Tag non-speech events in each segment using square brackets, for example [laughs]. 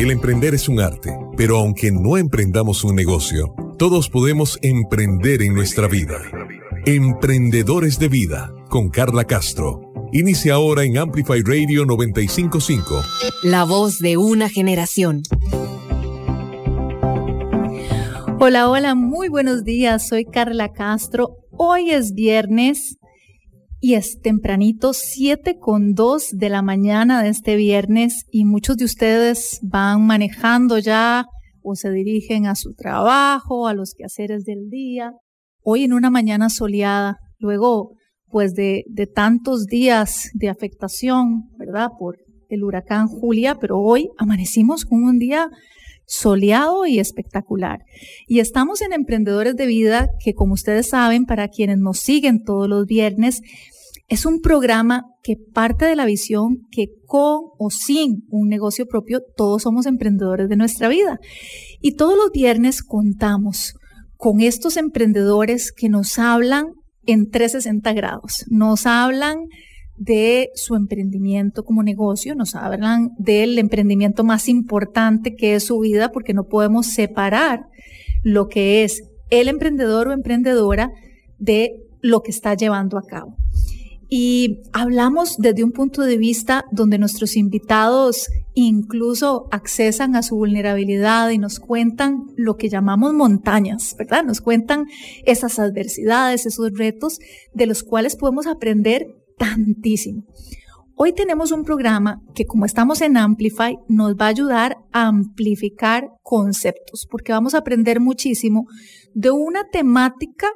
El emprender es un arte, pero aunque no emprendamos un negocio, todos podemos emprender en nuestra vida. Emprendedores de Vida, con Carla Castro. Inicia ahora en Amplify Radio 955. La voz de una generación. Hola, hola, muy buenos días. Soy Carla Castro. Hoy es viernes y es tempranito, 7 con 2 de la mañana de este viernes y muchos de ustedes van manejando ya o se dirigen a su trabajo, a los quehaceres del día. Hoy en una mañana soleada, luego pues de, de tantos días de afectación, ¿verdad? Por el huracán Julia, pero hoy amanecimos con un día soleado y espectacular. Y estamos en Emprendedores de Vida, que como ustedes saben, para quienes nos siguen todos los viernes, es un programa que parte de la visión que con o sin un negocio propio, todos somos emprendedores de nuestra vida. Y todos los viernes contamos con estos emprendedores que nos hablan en 360 grados, nos hablan de su emprendimiento como negocio, nos hablan del emprendimiento más importante que es su vida, porque no podemos separar lo que es el emprendedor o emprendedora de lo que está llevando a cabo. Y hablamos desde un punto de vista donde nuestros invitados incluso accesan a su vulnerabilidad y nos cuentan lo que llamamos montañas, ¿verdad? Nos cuentan esas adversidades, esos retos de los cuales podemos aprender tantísimo. Hoy tenemos un programa que como estamos en Amplify nos va a ayudar a amplificar conceptos, porque vamos a aprender muchísimo de una temática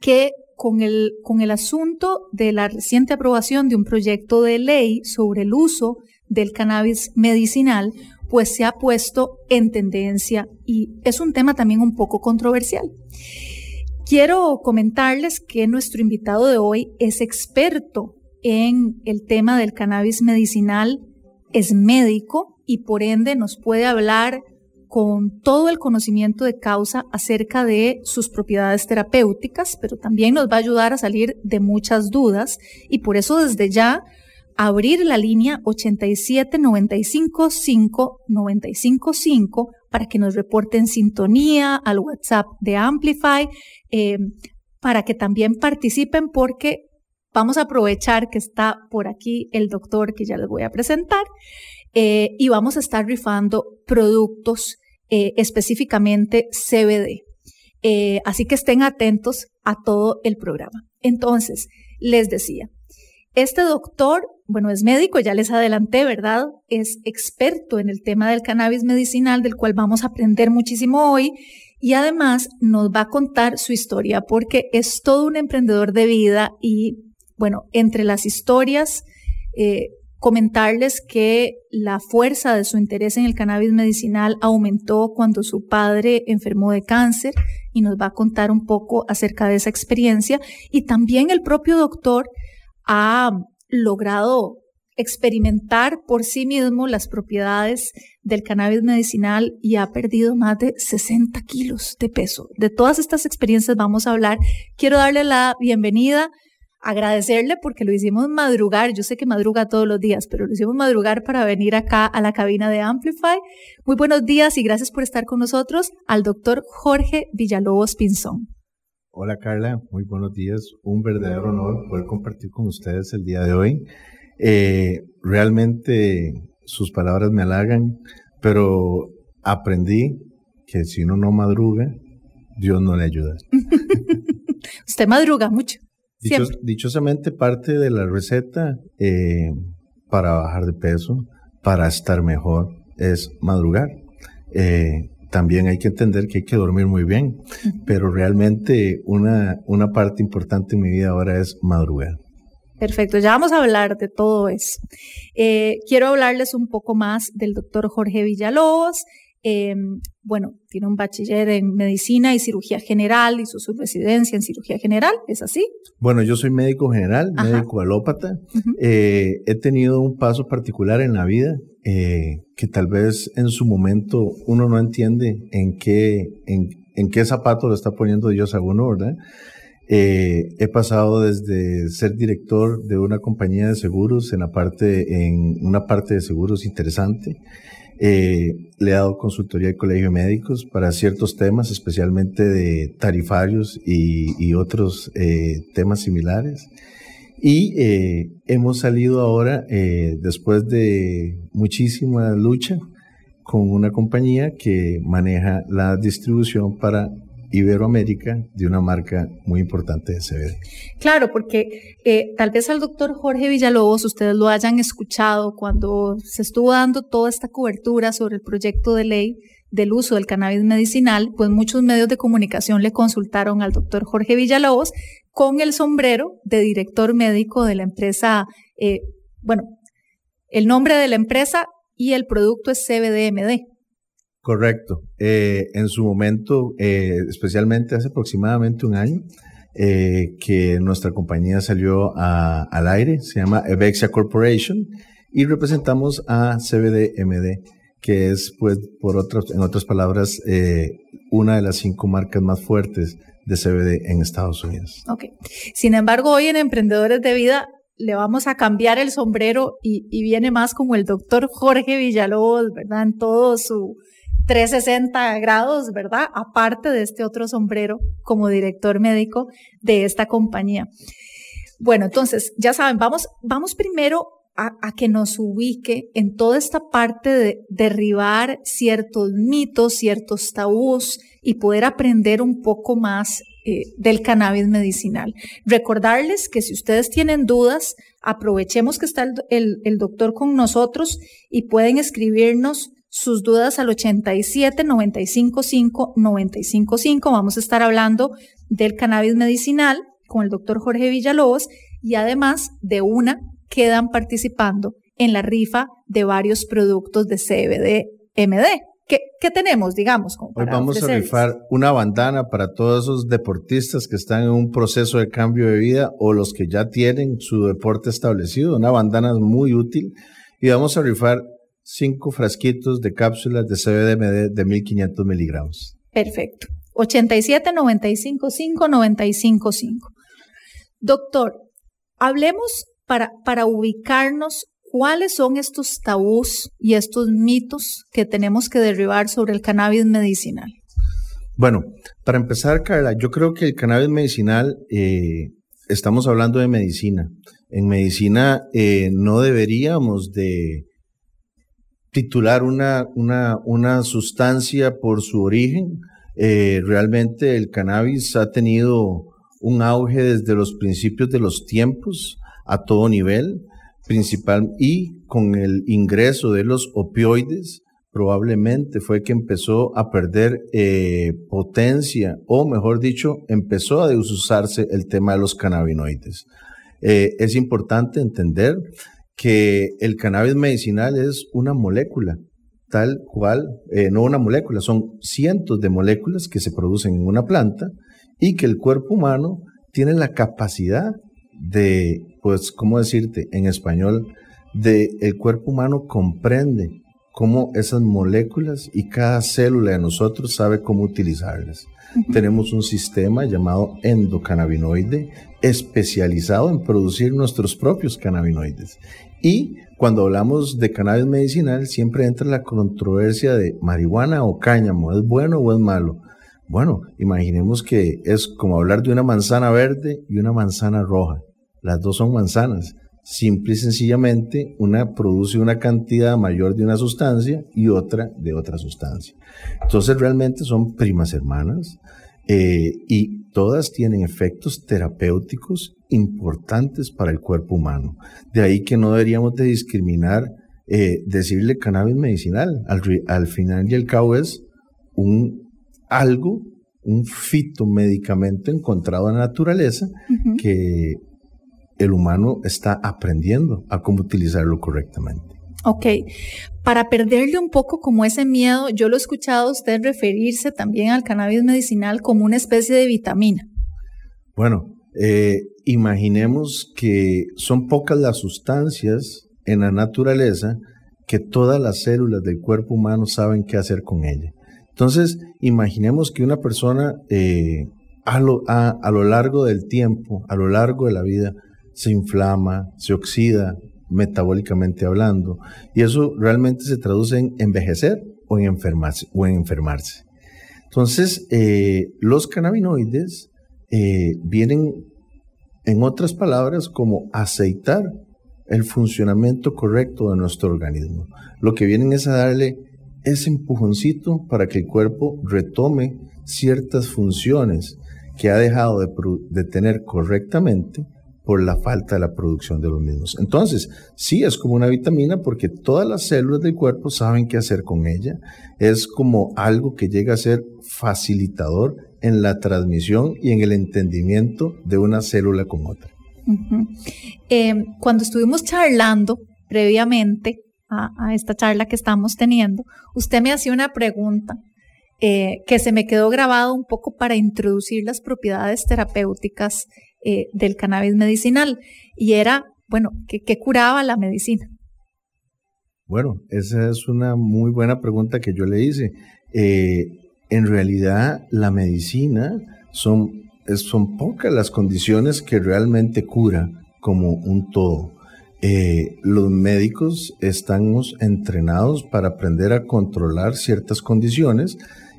que con el, con el asunto de la reciente aprobación de un proyecto de ley sobre el uso del cannabis medicinal, pues se ha puesto en tendencia y es un tema también un poco controversial. Quiero comentarles que nuestro invitado de hoy es experto en el tema del cannabis medicinal, es médico y por ende nos puede hablar con todo el conocimiento de causa acerca de sus propiedades terapéuticas, pero también nos va a ayudar a salir de muchas dudas. Y por eso desde ya abrir la línea 87 95 5 95 5 para que nos reporten sintonía al WhatsApp de Amplify, eh, para que también participen porque vamos a aprovechar que está por aquí el doctor que ya les voy a presentar eh, y vamos a estar rifando productos eh, específicamente CBD. así que estén atentos a todo el programa. Entonces, les decía, este doctor, bueno, es médico, ya les adelanté, ¿verdad? Es experto en el tema del cannabis medicinal, del cual vamos a aprender muchísimo hoy. Y además nos va a contar su historia porque es todo un emprendedor de vida y, bueno, entre las historias, eh, comentarles que la fuerza de su interés en el cannabis medicinal aumentó cuando su padre enfermó de cáncer y nos va a contar un poco acerca de esa experiencia. Y también el propio doctor ha logrado experimentar por sí mismo las propiedades del cannabis medicinal y ha perdido más de 60 kilos de peso. De todas estas experiencias vamos a hablar. Quiero darle la bienvenida, agradecerle porque lo hicimos madrugar. Yo sé que madruga todos los días, pero lo hicimos madrugar para venir acá a la cabina de Amplify. Muy buenos días y gracias por estar con nosotros al doctor Jorge Villalobos Pinzón. Hola Carla, muy buenos días. Un verdadero honor poder compartir con ustedes el día de hoy. Eh, realmente sus palabras me halagan, pero aprendí que si uno no madruga, Dios no le ayuda. [laughs] Usted madruga mucho. Dichosamente parte de la receta eh, para bajar de peso, para estar mejor, es madrugar. Eh, también hay que entender que hay que dormir muy bien, pero realmente una, una parte importante en mi vida ahora es madrugar. Perfecto, ya vamos a hablar de todo eso. Eh, quiero hablarles un poco más del doctor Jorge Villalobos. Em, bueno, tiene un bachiller en medicina y cirugía general, hizo su residencia en cirugía general, ¿es así? Bueno, yo soy médico general, médico alópata. Eh, he tenido un paso particular en la vida eh, que tal vez en su momento uno no entiende en qué, en, qué zapato lo está poniendo Dios a uno, ¿verdad? Eh, he pasado desde ser director de una compañía de seguros en la parte, en una parte de seguros interesante. Eh, le he dado consultoría al Colegio de Médicos para ciertos temas, especialmente de tarifarios y, otros eh, temas similares. Y eh, hemos salido ahora, después de muchísima lucha, con una compañía que maneja la distribución para Iberoamérica de una marca muy importante de CBD. Claro, porque eh, tal vez al doctor Jorge Villalobos ustedes lo hayan escuchado cuando se estuvo dando toda esta cobertura sobre el proyecto de ley del uso del cannabis medicinal, pues muchos medios de comunicación le consultaron al doctor Jorge Villalobos con el sombrero de director médico de la empresa, eh, bueno, el nombre de la empresa y el producto es CBDMD. Correcto. Eh, en su momento, eh, especialmente hace aproximadamente un año, eh, que nuestra compañía salió al aire, se llama Evexia Corporation, y representamos a CBDMD, que es, pues, por otras, en otras palabras, una de las cinco marcas más fuertes de CBD en Estados Unidos. Ok. Sin embargo, hoy en Emprendedores de Vida le vamos a cambiar el sombrero y, y viene más como el doctor Jorge Villalobos, ¿verdad? En todo su, 360 grados, ¿verdad? Aparte de este otro sombrero como director médico de esta compañía. Bueno, entonces, ya saben, vamos, vamos primero a, que nos ubique en toda esta parte de derribar ciertos mitos, ciertos tabús y poder aprender un poco más eh, del cannabis medicinal. Recordarles que si ustedes tienen dudas, aprovechemos que está el, el doctor con nosotros y pueden escribirnos sus dudas al 87 95 5 95 5. Vamos a estar hablando del cannabis medicinal con el doctor Jorge Villalobos y además de una quedan participando en la rifa de varios productos de CBD MD. ¿Qué, ¿Qué, tenemos, digamos? Hoy vamos a rifar una bandana para todos esos deportistas que están en un proceso de cambio de vida o los que ya tienen su deporte establecido. Una bandana muy útil. Y vamos a rifar cinco frasquitos de cápsulas de CBDMD de 1500 miligramos. Perfecto. 87 95 5 95 5. Doctor, hablemos para, para ubicarnos cuáles son estos tabús y estos mitos que tenemos que derribar sobre el cannabis medicinal. Bueno, para empezar, Carla, yo creo que el cannabis medicinal, eh, estamos hablando de medicina. En medicina eh, no deberíamos de titular una, una, una sustancia por su origen. Eh, realmente el cannabis ha tenido un auge desde los principios de los tiempos a todo nivel, principal y con el ingreso de los opioides probablemente fue que empezó a perder eh, potencia o mejor dicho empezó a desusarse el tema de los cannabinoides. Eh, es importante entender que el cannabis medicinal es una molécula, tal cual, eh, no una molécula, son cientos de moléculas que se producen en una planta y que el cuerpo humano tiene la capacidad de, pues, ¿cómo decirte en español? De el cuerpo humano comprende cómo esas moléculas y cada célula de nosotros sabe cómo utilizarlas. Tenemos un sistema llamado endocannabinoide especializado en producir nuestros propios cannabinoides. Y cuando hablamos de cannabis medicinal, siempre entra la controversia de marihuana o cáñamo, ¿es bueno o es malo? Bueno, imaginemos que es como hablar de una manzana verde y una manzana roja. Las dos son manzanas. Simple y sencillamente, una produce una cantidad mayor de una sustancia y otra de otra sustancia. Entonces realmente son primas hermanas eh, y todas tienen efectos terapéuticos importantes para el cuerpo humano. De ahí que no deberíamos de discriminar eh, decirle cannabis medicinal. Al, final y al cabo es un algo, un fitomedicamento encontrado en la naturaleza que el humano está aprendiendo a cómo utilizarlo correctamente. Ok, para perderle un poco como ese miedo, yo lo he escuchado a usted referirse también al cannabis medicinal como una especie de vitamina. Bueno, eh, imaginemos que son pocas las sustancias en la naturaleza que todas las células del cuerpo humano saben qué hacer con ella. Entonces, imaginemos que una persona eh, a, lo, a lo largo del tiempo, a lo largo de la vida, se inflama, se oxida, metabólicamente hablando. Y eso realmente se traduce en envejecer o en enfermarse. O en enfermarse. Entonces, eh, los cannabinoides eh, vienen, en otras palabras, como aceitar el funcionamiento correcto de nuestro organismo. Lo que vienen es a darle ese empujoncito para que el cuerpo retome ciertas funciones que ha dejado de, tener correctamente por la falta de la producción de los mismos. Entonces, sí es como una vitamina porque todas las células del cuerpo saben qué hacer con ella. Es como algo que llega a ser facilitador en la transmisión y en el entendimiento de una célula con otra. Eh, cuando estuvimos charlando previamente a, esta charla que estamos teniendo, usted me hacía una pregunta eh, que se me quedó grabado un poco para introducir las propiedades terapéuticas eh, del cannabis medicinal y era, bueno, ¿qué, curaba la medicina? Bueno, esa es una muy buena pregunta que yo le hice. en realidad, la medicina son son pocas las condiciones que realmente cura como un todo. Eh, los médicos estamos entrenados para aprender a controlar ciertas condiciones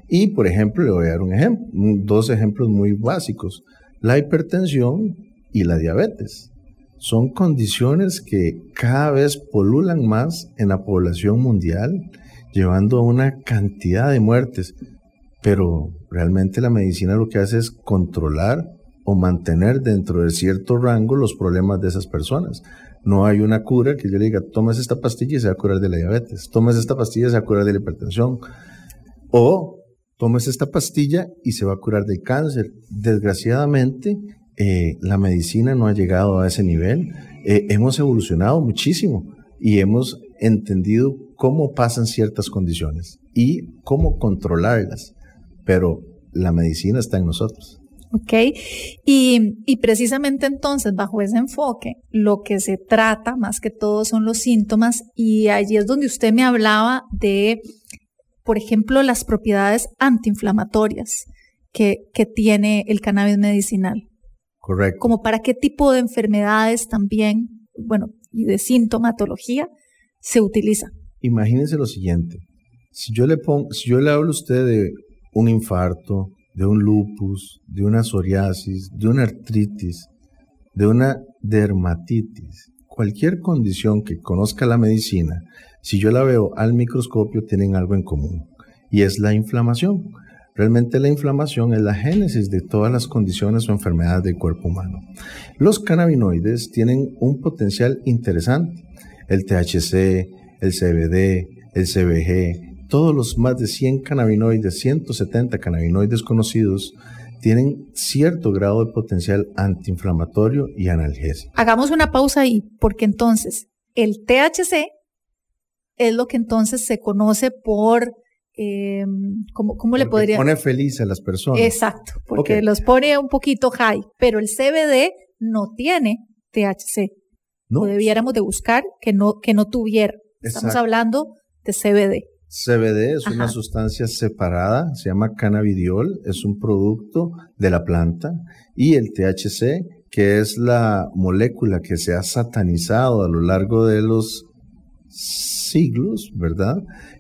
y, por ejemplo, le voy a dar un ejemplo, dos ejemplos muy básicos. La hipertensión y la diabetes. Son condiciones que cada vez polulan más en la población mundial, llevando a una cantidad de muertes. Pero realmente la medicina lo que hace es controlar o mantener dentro de cierto rango los problemas de esas personas. No hay una cura que yo le diga, tomes esta pastilla y se va a curar de la diabetes, tomes esta pastilla y se va a curar de la hipertensión, o tomes esta pastilla y se va a curar del cáncer. Desgraciadamente, eh, la medicina no ha llegado a ese nivel. Eh, hemos evolucionado muchísimo y hemos entendido cómo pasan ciertas condiciones y cómo controlarlas pero la medicina está en nosotros. Ok, y, precisamente entonces, bajo ese enfoque, lo que se trata más que todo son los síntomas y allí es donde usted me hablaba de, por ejemplo, las propiedades antiinflamatorias que, que tiene el cannabis medicinal. Correcto. Como para qué tipo de enfermedades también, bueno, y de sintomatología se utiliza. Imagínense lo siguiente, si yo le, pongo, si yo le hablo a usted de un infarto, de un lupus, de una psoriasis, de una artritis, de una dermatitis, cualquier condición que conozca la medicina, si yo la veo al microscopio, tienen algo en común, y es la inflamación. Realmente la inflamación es la génesis de todas las condiciones o enfermedades del cuerpo humano. Los cannabinoides tienen un potencial interesante. El THC, el CBD, el CBG, todos los más de 100 cannabinoides, 170 cannabinoides conocidos, tienen cierto grado de potencial antiinflamatorio y analgésico. Hagamos una pausa ahí, porque entonces el THC es lo que entonces se conoce por, eh, ¿cómo, le podría? Pone feliz a las personas. Exacto, porque los pone un poquito high, pero el CBD no tiene THC. No. debiéramos de buscar que no, que no tuviera. Estamos hablando de CBD. CBD es una sustancia separada, se llama cannabidiol, es un producto de la planta, y el THC, que es la molécula que se ha satanizado a lo largo de los siglos, ¿verdad?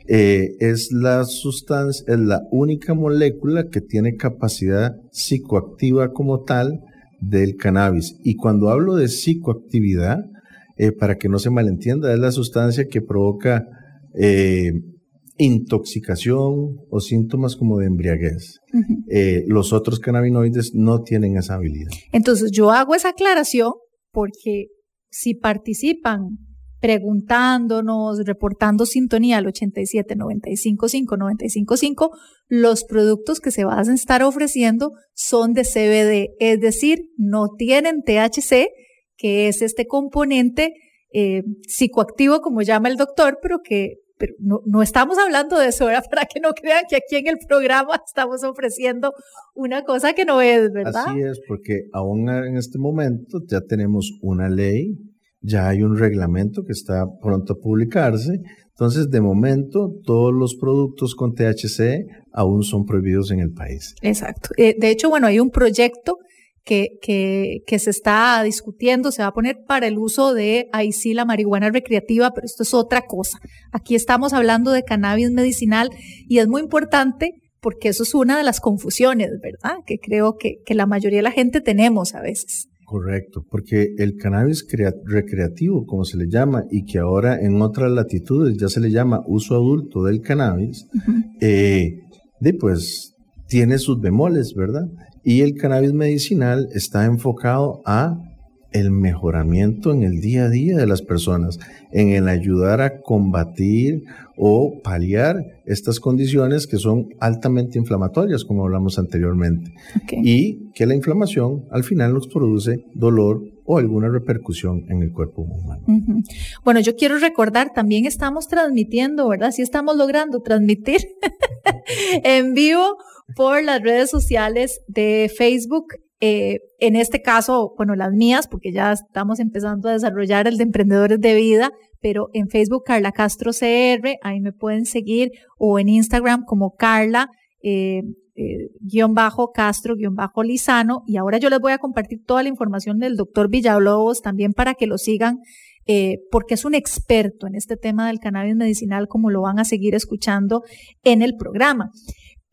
Eh, es la sustancia, es la única molécula que tiene capacidad psicoactiva como tal del cannabis. Y cuando hablo de psicoactividad, eh, para que no se malentienda, es la sustancia que provoca eh, intoxicación o síntomas como de embriaguez. Eh, los otros cannabinoides no tienen esa habilidad. Entonces yo hago esa aclaración porque si participan preguntándonos, reportando sintonía al 87 95 5 95 5, los productos que se van a estar ofreciendo son de CBD, es decir, no tienen THC, que es este componente eh, psicoactivo, como llama el doctor, pero que pero no, estamos hablando de eso, ¿verdad? [laughs] Para que no crean que aquí en el programa estamos ofreciendo una cosa que no es, ¿verdad? Así es, porque aún en este momento ya tenemos una ley, ya hay un reglamento que está pronto a publicarse. Entonces, de momento, todos los productos con THC aún son prohibidos en el país. Exacto. Eh, de hecho, bueno, hay un proyecto que, que, que, se está discutiendo, se va a poner para el uso de, ahí sí, la marihuana recreativa, pero esto es otra cosa. Aquí estamos hablando de cannabis medicinal y es muy importante porque eso es una de las confusiones, ¿verdad? Que creo que, que la mayoría de la gente tenemos a veces. Correcto, porque el cannabis recreativo, como se le llama, y que ahora en otras latitudes ya se le llama uso adulto del cannabis, eh, de, pues tiene sus bemoles, ¿verdad? Y el cannabis medicinal está enfocado a el mejoramiento en el día a día de las personas, en el ayudar a combatir o paliar estas condiciones que son altamente inflamatorias, como hablamos anteriormente, y que la inflamación al final nos produce dolor o alguna repercusión en el cuerpo humano. Bueno, yo quiero recordar, también estamos transmitiendo, ¿verdad? Sí estamos logrando transmitir [laughs] en vivo por las redes sociales de Facebook eh, en este caso, bueno, las mías, porque ya estamos empezando a desarrollar el de Emprendedores de Vida, pero en Facebook Carla Castro CR, ahí me pueden seguir, o en Instagram como Carla. Eh, eh, guion bajo Castro, guion bajo Lizano, y ahora yo les voy a compartir toda la información del doctor Villalobos también para que lo sigan, porque es un experto en este tema del cannabis medicinal, como lo van a seguir escuchando en el programa.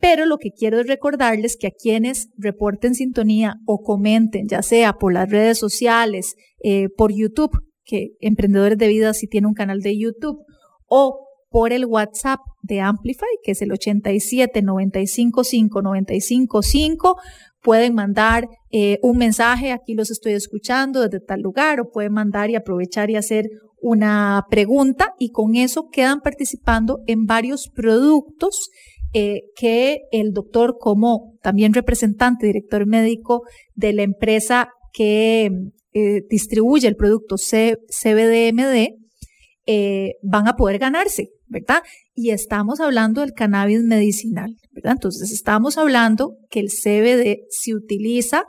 Pero lo que quiero es recordarles que a quienes reporten sintonía o comenten, ya sea por las redes sociales, eh, por YouTube, que Emprendedores de Vida sí tiene un canal de YouTube, o por el WhatsApp de Amplify, que es el 87 955 955. Pueden mandar eh, un mensaje, aquí los estoy escuchando desde tal lugar, o pueden mandar y aprovechar y hacer una pregunta, y con eso quedan participando en varios productos eh, que el doctor, como también representante, director médico de la empresa que eh, distribuye el producto CBDMD, eh, van a poder ganarse, ¿verdad? Y estamos hablando del cannabis medicinal, ¿verdad? Entonces estamos hablando que el CBD se utiliza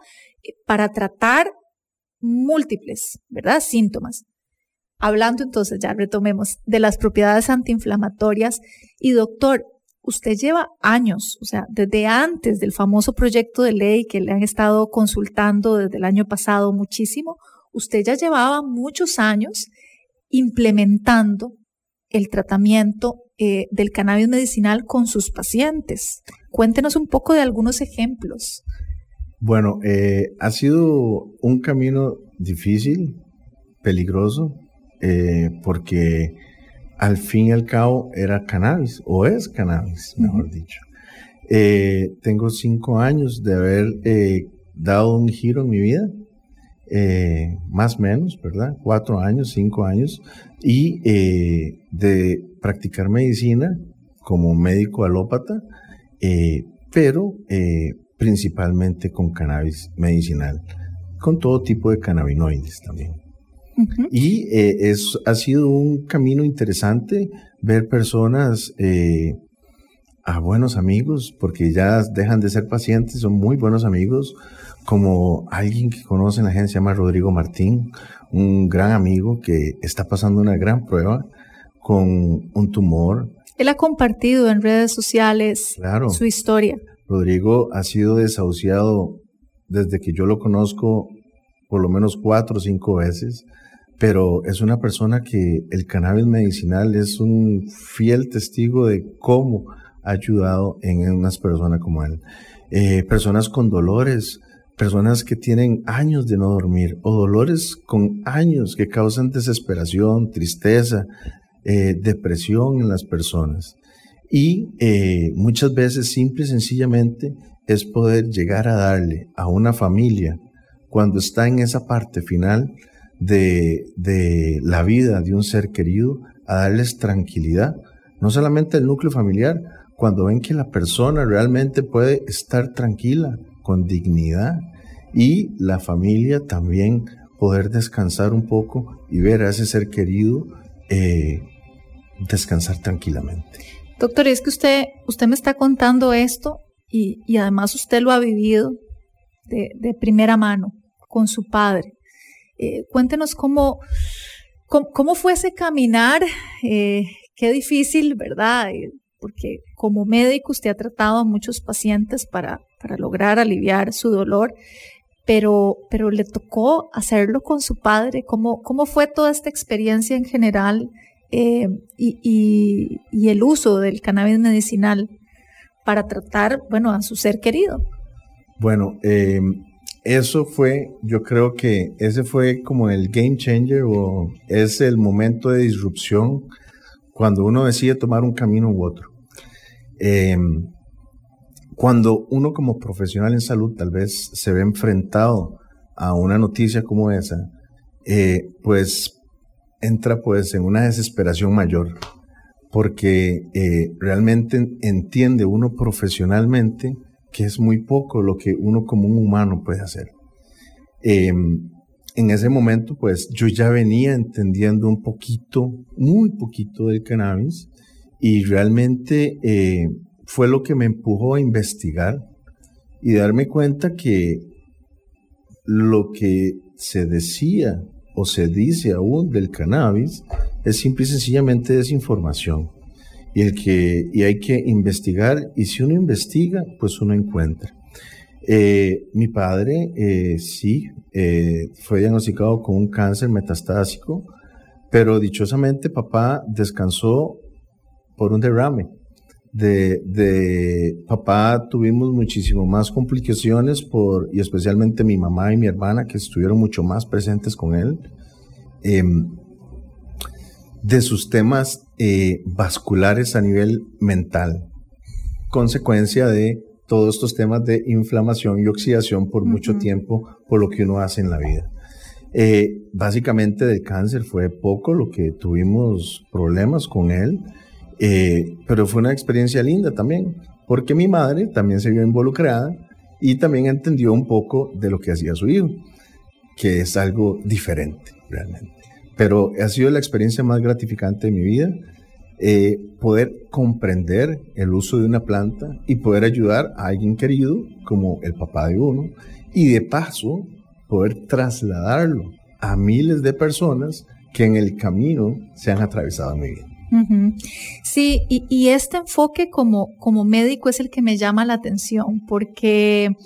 para tratar múltiples, ¿verdad? Síntomas. Hablando entonces, ya retomemos, de las propiedades antiinflamatorias. Y doctor, usted lleva años, o sea, desde antes del famoso proyecto de ley que le han estado consultando desde el año pasado muchísimo, usted ya llevaba muchos años implementando el tratamiento eh, del cannabis medicinal con sus pacientes. Cuéntenos un poco de algunos ejemplos. Bueno, eh, ha sido un camino difícil, peligroso, eh, porque al fin y al cabo era cannabis, o es cannabis, mejor dicho. Eh, tengo cinco años de haber eh, dado un giro en mi vida, eh, más o menos, ¿verdad? Cuatro años, cinco años, y de practicar medicina como médico alópata, pero principalmente con cannabis medicinal, con todo tipo de cannabinoides también. Y eh, es, ha sido un camino interesante ver personas, eh, a buenos amigos, porque ya dejan de ser pacientes, son muy buenos amigos, como alguien que conoce en la agencia, se llama Rodrigo Martín, un gran amigo que está pasando una gran prueba con un tumor. Él ha compartido en redes sociales su historia. Rodrigo ha sido desahuciado desde que yo lo conozco por lo menos cuatro o cinco veces pero es una persona que el cannabis medicinal es un fiel testigo de cómo ha ayudado en unas personas como él. Eh, personas con dolores, personas que tienen años de no dormir o dolores con años que causan desesperación, tristeza, eh, depresión en las personas. Y eh, muchas veces simple y sencillamente es poder llegar a darle a una familia cuando está en esa parte final de, la vida de un ser querido, a darles tranquilidad, no solamente el núcleo familiar, cuando ven que la persona realmente puede estar tranquila, con dignidad, y la familia también poder descansar un poco y ver a ese ser querido eh, descansar tranquilamente. Doctor, es que usted, usted me está contando esto y, y además usted lo ha vivido de, de primera mano con su padre. Eh, cuéntenos cómo, cómo, fue ese caminar, eh, qué difícil, ¿verdad? Eh, porque como médico usted ha tratado a muchos pacientes para, para lograr aliviar su dolor, pero, pero le tocó hacerlo con su padre. ¿Cómo, cómo fue toda esta experiencia en general y, y, el uso del cannabis medicinal para tratar, bueno, a su ser querido? Bueno, eso fue, yo creo que ese fue como el game changer o es el momento de disrupción cuando uno decide tomar un camino u otro. Eh, cuando uno como profesional en salud tal vez se ve enfrentado a una noticia como esa, eh, pues entra pues en una desesperación mayor, porque eh, realmente entiende uno profesionalmente que es muy poco lo que uno como un humano puede hacer. Em, en ese momento, pues yo ya venía entendiendo un poquito, muy poquito del cannabis y realmente eh, fue lo que me empujó a investigar y darme cuenta que lo que se decía o se dice aún del cannabis es simple y sencillamente desinformación. Y, el que, y hay que investigar, y si uno investiga, pues uno encuentra. Eh, mi padre, eh, sí, eh, fue diagnosticado con un cáncer metastásico, pero dichosamente papá descansó por un derrame de, papá tuvimos muchísimo más complicaciones por, y especialmente mi mamá y mi hermana que estuvieron mucho más presentes con él, em, de sus temas eh, vasculares a nivel mental, consecuencia de todos estos temas de inflamación y oxidación por mucho tiempo por lo que uno hace en la vida. Eh, básicamente del cáncer fue poco lo que tuvimos problemas con él. Eh, pero fue una experiencia linda también, porque mi madre también se vio involucrada y también entendió un poco de lo que hacía su hijo, que es algo diferente realmente. Pero ha sido la experiencia más gratificante de mi vida, eh, poder comprender el uso de una planta y poder ayudar a alguien querido como el papá de uno y de paso poder trasladarlo a miles de personas que en el camino se han atravesado en mi vida. Sí, y, este enfoque como, como médico es el que me llama la atención, porque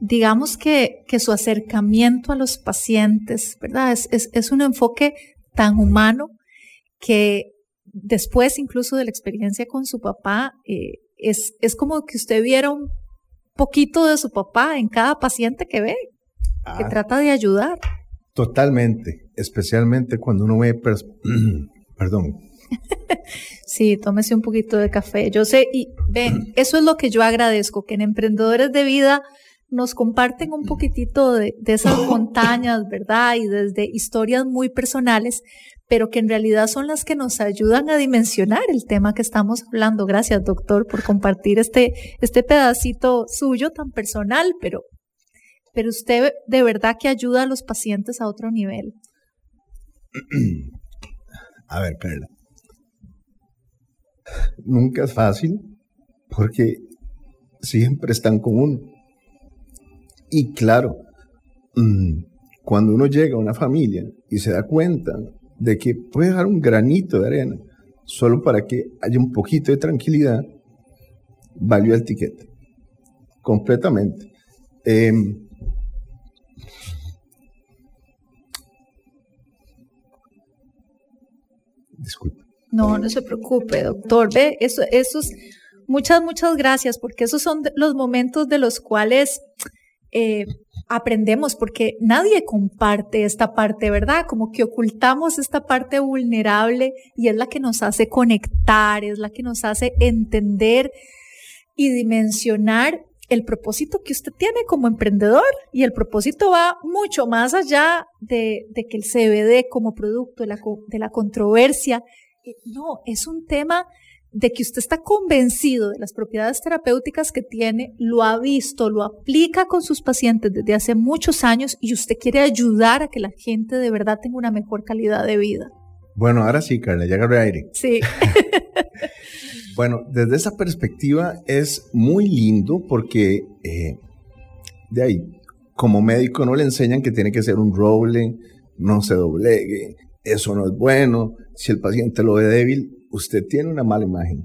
digamos que, que su acercamiento a los pacientes, ¿verdad? Es, es, un enfoque tan humano que después incluso de la experiencia con su papá, eh, es, es como que usted viera un poquito de su papá en cada paciente que ve, que ah. trata de ayudar. Totalmente, especialmente cuando uno ve, [clears throat] perdón, [laughs] Sí, tómese un poquito de café. Yo sé, y ven, eso es lo que yo agradezco, que en Emprendedores de Vida nos comparten un poquitito de, esas [laughs] montañas, ¿verdad? Y desde historias muy personales, pero que en realidad son las que nos ayudan a dimensionar el tema que estamos hablando. Gracias, doctor, por compartir este, este pedacito suyo tan personal, pero, pero usted de verdad que ayuda a los pacientes a otro nivel. [clears throat] A ver, Carla nunca es fácil porque siempre están con uno. Y claro, mm, cuando uno llega a una familia y se da cuenta de que puede dar un granito de arena solo para que haya un poquito de tranquilidad, valió el tiquete. Completamente. Em, disculpe. No, no se preocupe, doctor. Ve, eso, esos, muchas, muchas gracias, porque esos son los momentos de los cuales eh, aprendemos, porque nadie comparte esta parte, ¿verdad? Como que ocultamos esta parte vulnerable y es la que nos hace conectar, es la que nos hace entender y dimensionar el propósito que usted tiene como emprendedor y el propósito va mucho más allá de, que el CBD como producto de la, de la controversia no, es un tema de que usted está convencido de las propiedades terapéuticas que tiene, lo ha visto, lo aplica con sus pacientes desde hace muchos años y usted quiere ayudar a que la gente de verdad tenga una mejor calidad de vida. Bueno, ahora sí, Carla, ya agarré aire. Sí. [laughs] bueno, desde esa perspectiva es muy lindo porque eh, de ahí, como médico no le enseñan que tiene que ser un roble, no se doblegue, eso no es bueno, si el paciente lo ve débil, usted tiene una mala imagen.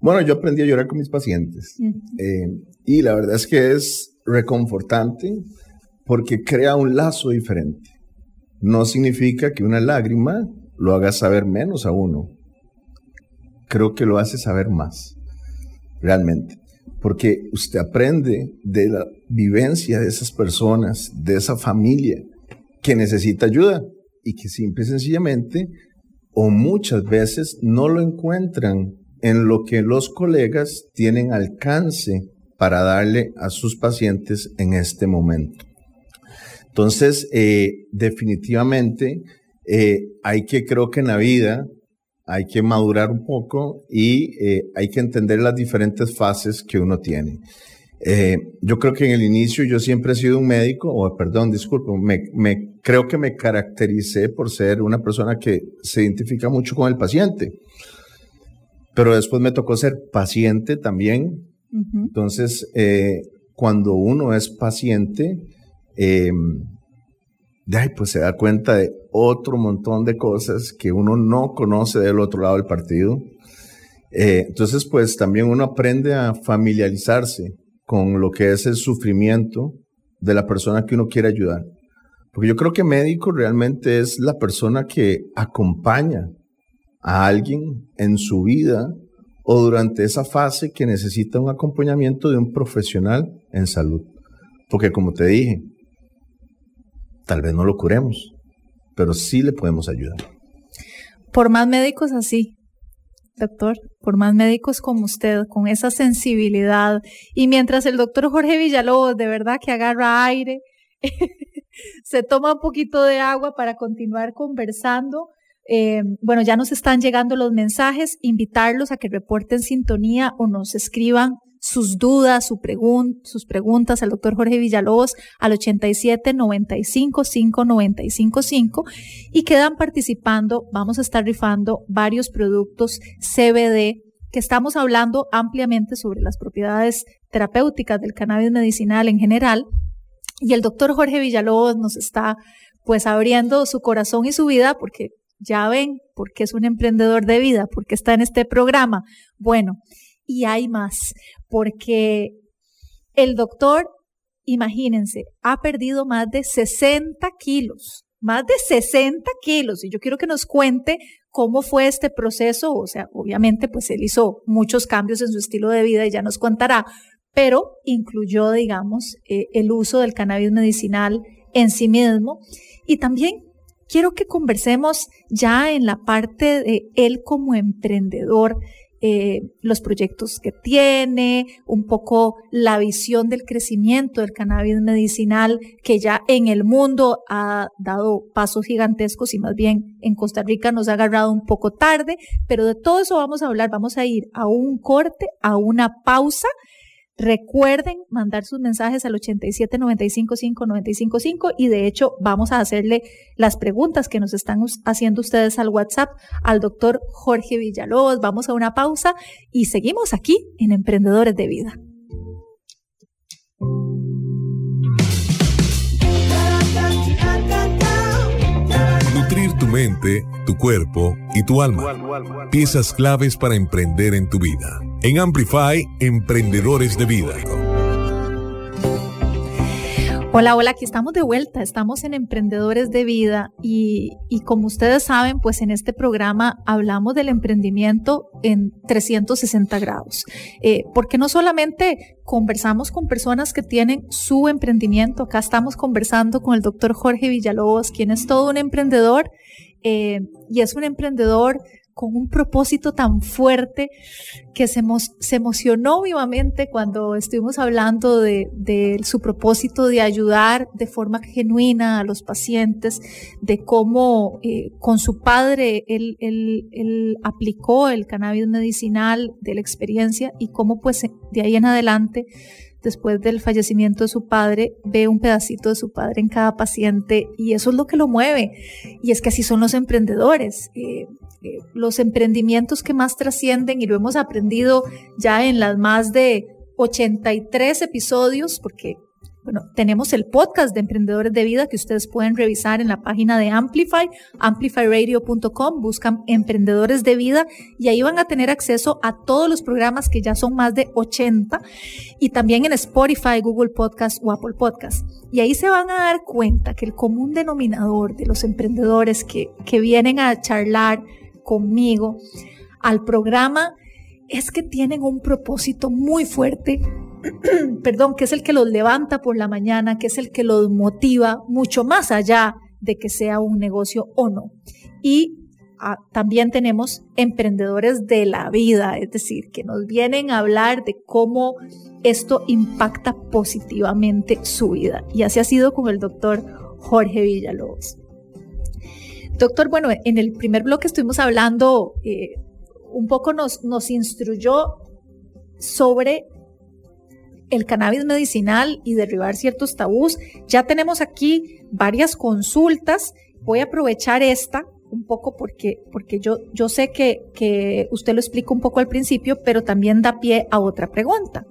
Bueno, yo aprendí a llorar con mis pacientes eh, y la verdad es que es reconfortante porque crea un lazo diferente. No significa que una lágrima lo haga saber menos a uno. Creo que lo hace saber más, realmente. Porque usted aprende de la vivencia de esas personas, de esa familia que necesita ayuda y que simple y sencillamente o muchas veces no lo encuentran en lo que los colegas tienen alcance para darle a sus pacientes en este momento. Entonces, eh, definitivamente eh, hay que, creo que en la vida, hay que madurar un poco y eh, hay que entender las diferentes fases que uno tiene. Yo creo que en el inicio yo siempre he sido un médico, o perdón, disculpo, me, me, creo que me caractericé por ser una persona que se identifica mucho con el paciente. Pero después me tocó ser paciente también. Entonces, eh, cuando uno es paciente, eh, pues se da cuenta de otro montón de cosas que uno no conoce del otro lado del partido. Eh, entonces, pues también uno aprende a familiarizarse con lo que es el sufrimiento de la persona que uno quiere ayudar. Porque yo creo que médico realmente es la persona que acompaña a alguien en su vida o durante esa fase que necesita un acompañamiento de un profesional en salud. Porque como te dije, tal vez no lo curemos, pero sí le podemos ayudar. Por más médicos así, doctor, por más médicos como usted, con esa sensibilidad, y mientras el doctor Jorge Villalobos de verdad que agarra aire, [laughs] se toma un poquito de agua para continuar conversando, eh, bueno, ya nos están llegando los mensajes, invitarlos a que reporten sintonía o nos escriban sus dudas, su sus preguntas al doctor Jorge Villalobos al 87 95 5 95 5 y quedan participando. Vamos a estar rifando varios productos CBD que estamos hablando ampliamente sobre las propiedades terapéuticas del cannabis medicinal en general. Y el doctor Jorge Villalobos nos está pues abriendo su corazón y su vida porque ya ven, porque es un emprendedor de vida, porque está en este programa. Bueno, y hay más, porque el doctor, imagínense, ha perdido más de 60 kilos, más de 60 kilos. Y yo quiero que nos cuente cómo fue este proceso. O sea, obviamente, pues él hizo muchos cambios en su estilo de vida y ya nos contará, pero incluyó, digamos, eh, el uso del cannabis medicinal en sí mismo y también quiero que conversemos ya en la parte de él como emprendedor, eh, los proyectos que tiene, un poco la visión del crecimiento del cannabis medicinal que ya en el mundo ha dado pasos gigantescos y más bien en Costa Rica nos ha agarrado un poco tarde, pero de todo eso vamos a hablar, vamos a ir a un corte, a una pausa Recuerden mandar sus mensajes al 87 95 5 y de hecho vamos a hacerle las preguntas que nos están haciendo ustedes al WhatsApp al doctor Jorge Villalobos. Vamos a una pausa y seguimos aquí en Emprendedores de Vida. Nutrir tu mente, tu cuerpo y tu alma. Piezas claves para emprender en tu vida. En Amplify, Emprendedores de Vida. Hola, hola, aquí estamos de vuelta, estamos en Emprendedores de Vida y, como ustedes saben, pues en este programa hablamos del emprendimiento en 360 grados, eh, porque no solamente conversamos con personas que tienen su emprendimiento, acá estamos conversando con el doctor Jorge Villalobos, quien es todo un emprendedor eh, y es un emprendedor con un propósito tan fuerte que se, emocionó vivamente cuando estuvimos hablando de, su propósito de ayudar de forma genuina a los pacientes, de cómo eh, con su padre él, aplicó el cannabis medicinal de la experiencia y cómo pues de ahí en adelante después del fallecimiento de su padre, ve un pedacito de su padre en cada paciente y eso es lo que lo mueve. Y es que así son los emprendedores. Eh, eh, los emprendimientos que más trascienden y lo hemos aprendido ya en las más de 83 episodios, porque Bueno, tenemos el podcast de Emprendedores de Vida que ustedes pueden revisar en la página de Amplify, amplifyradio.com, buscan Emprendedores de Vida y ahí van a tener acceso a todos los programas que ya son más de 80 y también en Spotify, Google Podcast o Apple Podcast. Y ahí se van a dar cuenta que el común denominador de los emprendedores que, que vienen a charlar conmigo al programa es que tienen un propósito muy fuerte [clears throat] perdón, que es el que los levanta por la mañana, que es el que los motiva mucho más allá de que sea un negocio o no. Y ah, también tenemos emprendedores de la vida, es decir, que nos vienen a hablar de cómo esto impacta positivamente su vida. Y así ha sido con el doctor Jorge Villalobos. Doctor, bueno, en el primer bloque estuvimos hablando, eh, un poco nos, instruyó sobre el cannabis medicinal y derribar ciertos tabús. Ya tenemos aquí varias consultas. Voy a aprovechar esta un poco porque, porque yo, yo sé que, que usted lo explica un poco al principio, pero también da pie a otra pregunta.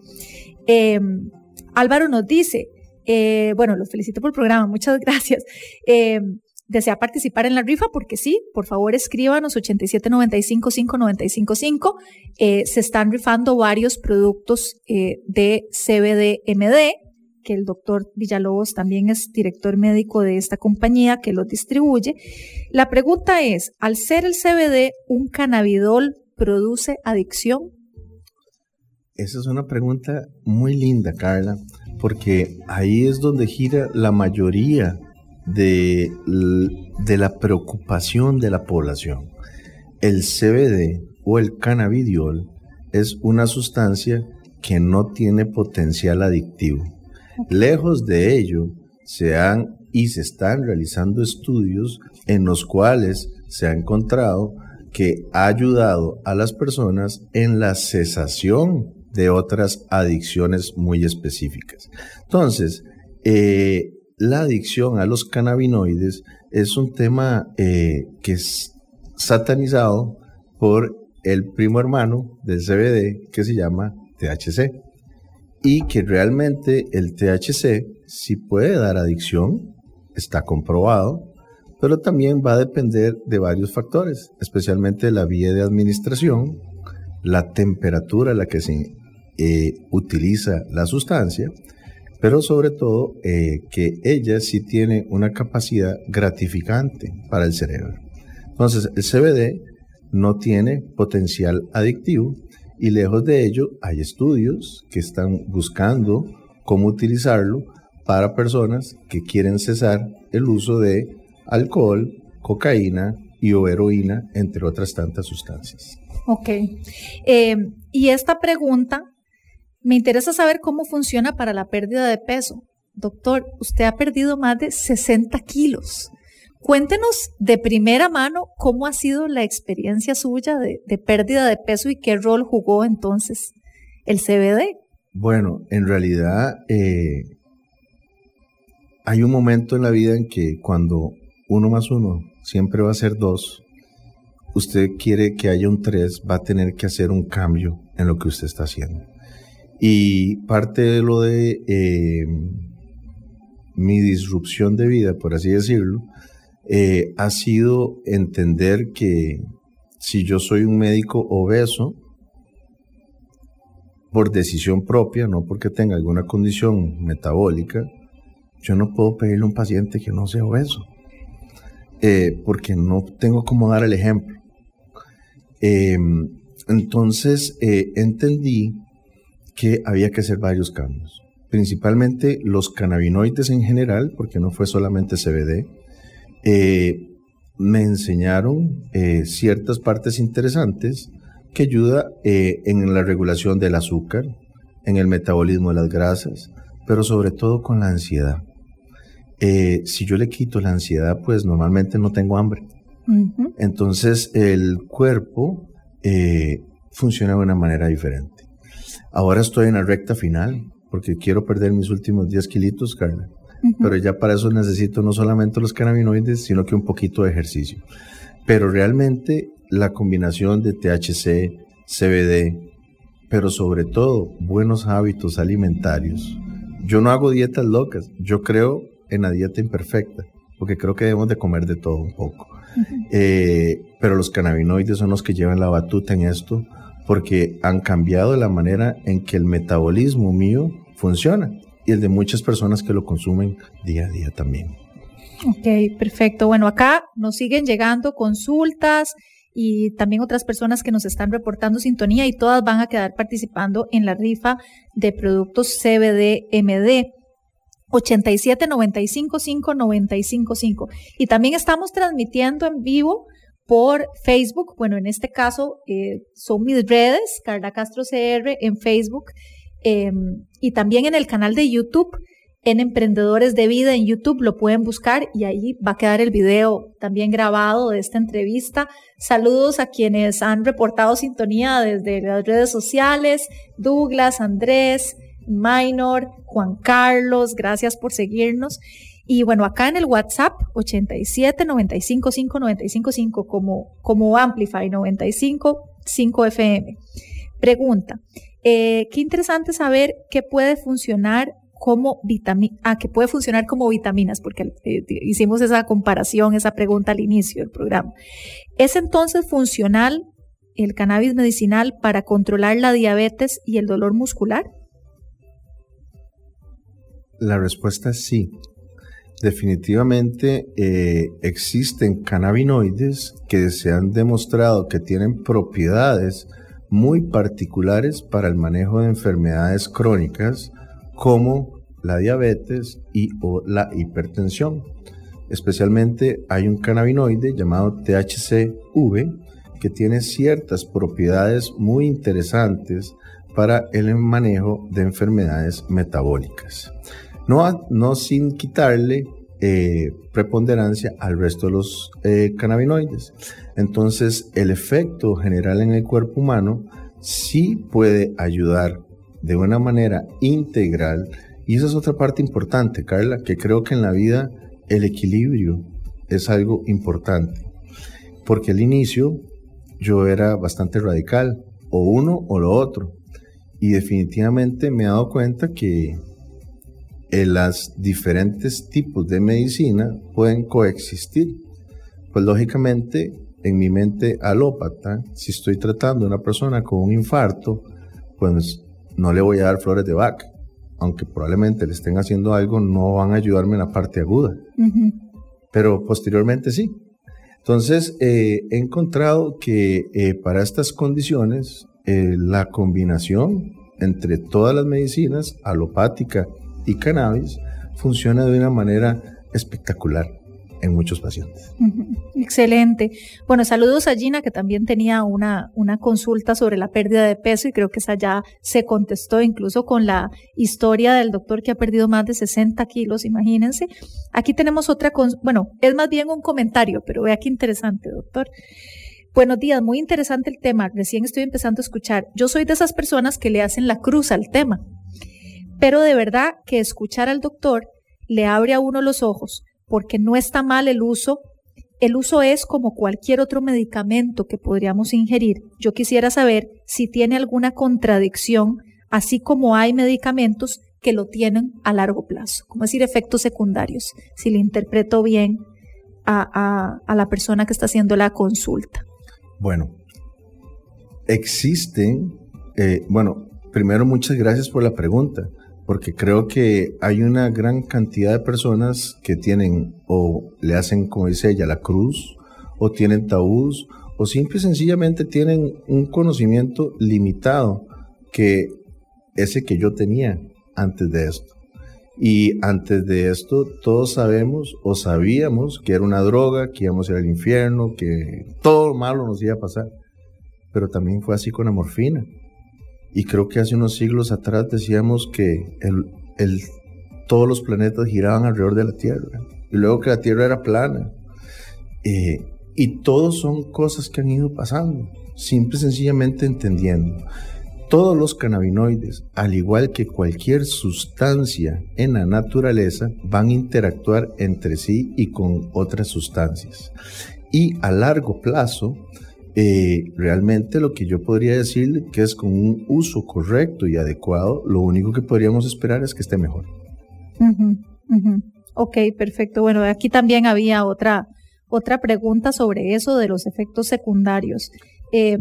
Em, Álvaro nos dice, eh, bueno, los felicito por el programa, muchas [laughs] gracias. Em, desea participar en la rifa, porque sí, por favor escríbanos 87955955. Eh, se están rifando varios productos eh, de CBD-MD, que el doctor Villalobos también es director médico de esta compañía que los distribuye. La pregunta es, al ser el CBD un cannabidol, ¿produce adicción? Esa es una pregunta muy linda, Carla, porque ahí es donde gira la mayoría de, de la preocupación de la población. El CBD o el cannabidiol es una sustancia que no tiene potencial adictivo. Lejos de ello, se han y se están realizando estudios en los cuales se ha encontrado que ha ayudado a las personas en la cesación de otras adicciones muy específicas. Entonces, eh, la adicción a los cannabinoides es un tema eh, que es satanizado por el primo hermano del CBD que se llama THC y que realmente el THC sí puede dar adicción, está comprobado, pero también va a depender de varios factores, especialmente la vía de administración, la temperatura a la que se eh, utiliza la sustancia pero sobre todo eh, que ella sí tiene una capacidad gratificante para el cerebro. Entonces, el CBD no tiene potencial adictivo y lejos de ello hay estudios que están buscando cómo utilizarlo para personas que quieren cesar el uso de alcohol, cocaína y o heroína, entre otras tantas sustancias. Ok. Eh, y esta pregunta me interesa saber cómo funciona para la pérdida de peso. Doctor, usted ha perdido más de 60 kilos. Cuéntenos de primera mano cómo ha sido la experiencia suya de, pérdida de peso y qué rol jugó entonces el CBD. Bueno, en realidad eh, hay un momento en la vida en que cuando uno más uno siempre va a ser dos, usted quiere que haya un tres, va a tener que hacer un cambio en lo que usted está haciendo. Y parte de lo de eh, mi disrupción de vida, por así decirlo, eh, ha sido entender que si yo soy un médico obeso, por decisión propia, no porque tenga alguna condición metabólica, yo no puedo pedirle a un paciente que no sea obeso, eh, porque no tengo como dar el ejemplo. entonces entendí que había que hacer varios cambios. Principalmente los cannabinoides en general, porque no fue solamente CBD, eh, me enseñaron eh, ciertas partes interesantes que ayuda eh, en la regulación del azúcar, en el metabolismo de las grasas, pero sobre todo con la ansiedad. si yo le quito la ansiedad, pues normalmente no tengo hambre. Entonces el cuerpo funciona de una manera diferente. Ahora estoy en la recta final porque quiero perder mis últimos 10 kilitos, Carla. Pero ya para eso necesito no solamente los cannabinoides, sino que un poquito de ejercicio. Pero realmente la combinación de THC, CBD, pero sobre todo buenos hábitos alimentarios, yo no hago dietas locas, yo creo en la dieta imperfecta, porque creo que debemos de comer de todo un poco. Eh, pero los cannabinoides son los que llevan la batuta en esto, porque han cambiado la manera en que el metabolismo mío funciona y el de muchas personas que lo consumen día a día también. Ok, perfecto. Bueno, acá nos siguen llegando consultas y también otras personas que nos están reportando sintonía y todas van a quedar participando en la rifa de productos CBD MD. 87 95 5 95 5. Y también estamos transmitiendo en vivo por Facebook. Bueno, en este caso eh, son mis redes, Carla Castro CR en Facebook em, y también en el canal de YouTube, en Emprendedores de Vida en YouTube, lo pueden buscar y ahí va a quedar el video también grabado de esta entrevista. Saludos a quienes han reportado sintonía desde las redes sociales, Douglas, Andrés, Minor, Juan Carlos, gracias por seguirnos. Y bueno, acá en el WhatsApp 87 95 5 95 5 como, como Amplify 95 5 FM. Pregunta, eh, qué interesante saber que puede funcionar como vitamina, ah, que puede funcionar como vitaminas, porque eh, hicimos esa comparación, esa pregunta al inicio del programa. ¿Es entonces funcional el cannabis medicinal para controlar la diabetes y el dolor muscular? La respuesta es sí. Definitivamente eh, existen cannabinoides que se han demostrado que tienen propiedades muy particulares para el manejo de enfermedades crónicas como la diabetes y o la hipertensión. Especialmente hay un cannabinoide llamado THCV que tiene ciertas propiedades muy interesantes para el manejo de enfermedades metabólicas no, sin quitarle eh, preponderancia al resto de los eh, cannabinoides. Entonces, el efecto general en el cuerpo humano sí puede ayudar de una manera integral. Y esa es otra parte importante, Carla, que creo que en la vida el equilibrio es algo importante. Porque al inicio yo era bastante radical, o uno o lo otro. Y definitivamente me he dado cuenta que las diferentes tipos de medicina pueden coexistir. Pues lógicamente, en mi mente alópata, si estoy tratando a una persona con un infarto, pues no le voy a dar flores de vaca, aunque probablemente le estén haciendo algo, no van a ayudarme en la parte aguda. Pero posteriormente sí. Entonces, eh, he encontrado que eh, para estas condiciones, eh, la combinación entre todas las medicinas, alopática y cannabis funciona de una manera espectacular en muchos pacientes. Excelente. Bueno, saludos a Gina, que también tenía una, una consulta sobre la pérdida de peso y creo que esa ya se contestó incluso con la historia del doctor que ha perdido más de 60 kilos, imagínense. Aquí tenemos otra, bueno, es más bien un comentario, pero vea qué interesante, doctor. Buenos días, muy interesante el tema. Recién estoy empezando a escuchar. Yo soy de esas personas que le hacen la cruz al tema. Pero de verdad que escuchar al doctor le abre a uno los ojos, porque no está mal el uso. El uso es como cualquier otro medicamento que podríamos ingerir. Yo quisiera saber si tiene alguna contradicción, así como hay medicamentos que lo tienen a largo plazo, como decir efectos secundarios, si le interpreto bien a, la persona que está haciendo la consulta. Bueno, existen, eh, bueno, primero muchas gracias por la pregunta porque creo que hay una gran cantidad de personas que tienen o le hacen, como dice ella, la cruz, o tienen tabús, o simple y sencillamente tienen un conocimiento limitado que ese que yo tenía antes de esto. Y antes de esto todos sabemos o sabíamos que era una droga, que íbamos a ir al infierno, que todo malo nos iba a pasar. Pero también fue así con la morfina. Y creo que hace unos siglos atrás decíamos que todos los planetas giraban alrededor de la Tierra. Y luego que la Tierra era plana. Eh, y todos son cosas que han ido pasando, simple y sencillamente entendiendo. Todos los cannabinoides, al igual que cualquier sustancia en la naturaleza, van a interactuar entre sí y con otras sustancias. Y a largo plazo, eh, realmente lo que yo podría decirle que es con un uso correcto y adecuado, lo único que podríamos esperar es que esté mejor. Ok, perfecto. Bueno, aquí también había otra, otra pregunta sobre eso de los efectos secundarios. Eh,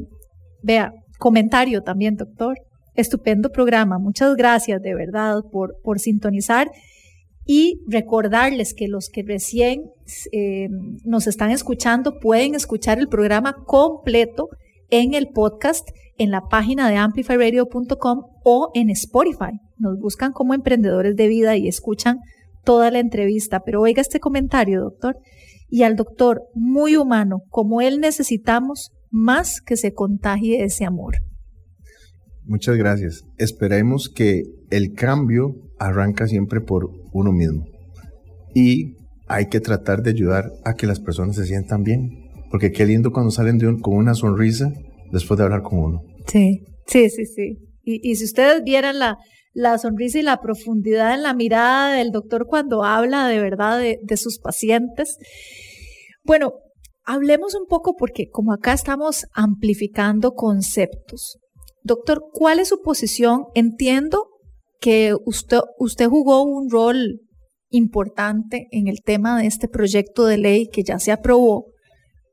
vea, comentario también, doctor. Estupendo programa. Muchas gracias de verdad por, por sintonizar y recordarles que los que recién eh, nos están escuchando pueden escuchar el programa completo en el podcast en la página de amplifyradio.com o en Spotify. Nos buscan como emprendedores de vida y escuchan toda la entrevista. Pero oiga este comentario, doctor. Y al doctor, muy humano, como él necesitamos más que se contagie ese amor. Muchas gracias. Esperemos que el cambio arranca siempre por uno mismo. Y hay que tratar de ayudar a que las personas se sientan bien. Porque qué lindo cuando salen de con una sonrisa después de hablar con uno. Sí, sí, sí, sí. Y, si ustedes vieran la, la sonrisa y la profundidad en la mirada del doctor cuando habla de verdad de, de sus pacientes. Bueno, hablemos un poco porque como acá estamos amplificando conceptos. Doctor, ¿cuál es su posición? Entiendo que usted, usted jugó un rol importante en el tema de este proyecto de ley que ya se aprobó,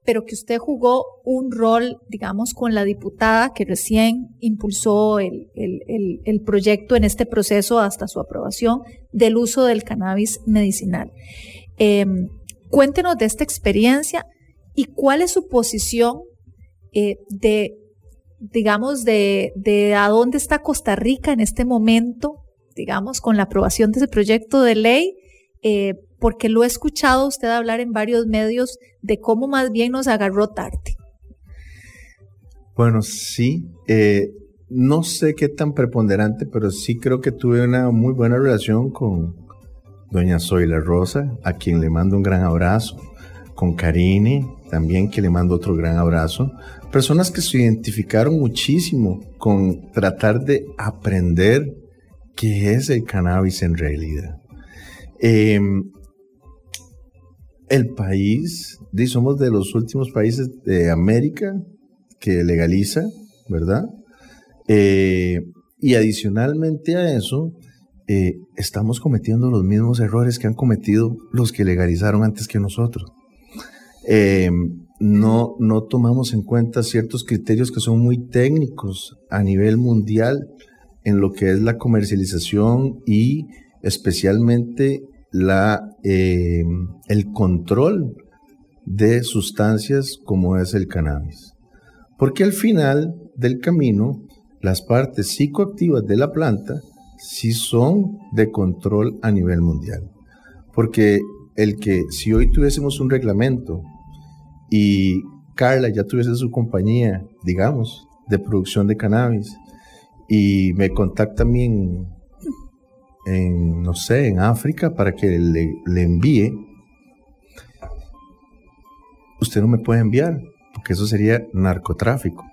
pero que usted jugó un rol, digamos, con la diputada que recién impulsó el, proyecto en este proceso hasta su aprobación del uso del cannabis medicinal. Em, cuéntenos de esta experiencia y cuál es su posición eh, de digamos, de, de a dónde está Costa Rica en este momento, digamos, con la aprobación de ese proyecto de ley, eh, porque lo he escuchado usted hablar en varios medios de cómo más bien nos agarró tarde. Bueno, sí, eh, no sé qué tan preponderante, pero sí creo que tuve una muy buena relación con doña Zoila Rosa, a quien le mando un gran abrazo, con Karine, también que le mando otro gran abrazo, personas que se identificaron muchísimo con tratar de aprender qué es el cannabis en realidad. Em, el país, somos de los últimos países de América que legaliza, ¿verdad? Eh, y adicionalmente a eso, eh, estamos cometiendo los mismos errores que han cometido los que legalizaron antes que nosotros. Em, no, no tomamos en cuenta ciertos criterios que son muy técnicos a nivel mundial en lo que es la comercialización y especialmente la, eh, el control de sustancias como es el cannabis. Porque al final del camino, las partes psicoactivas de la planta sí son de control a nivel mundial. Porque el que si hoy tuviésemos un reglamento y Carla ya tuviese su compañía, digamos, de producción de cannabis y me contacta a mí en, no sé, en África para que le, le envíe, usted no me puede enviar, porque eso sería narcotráfico.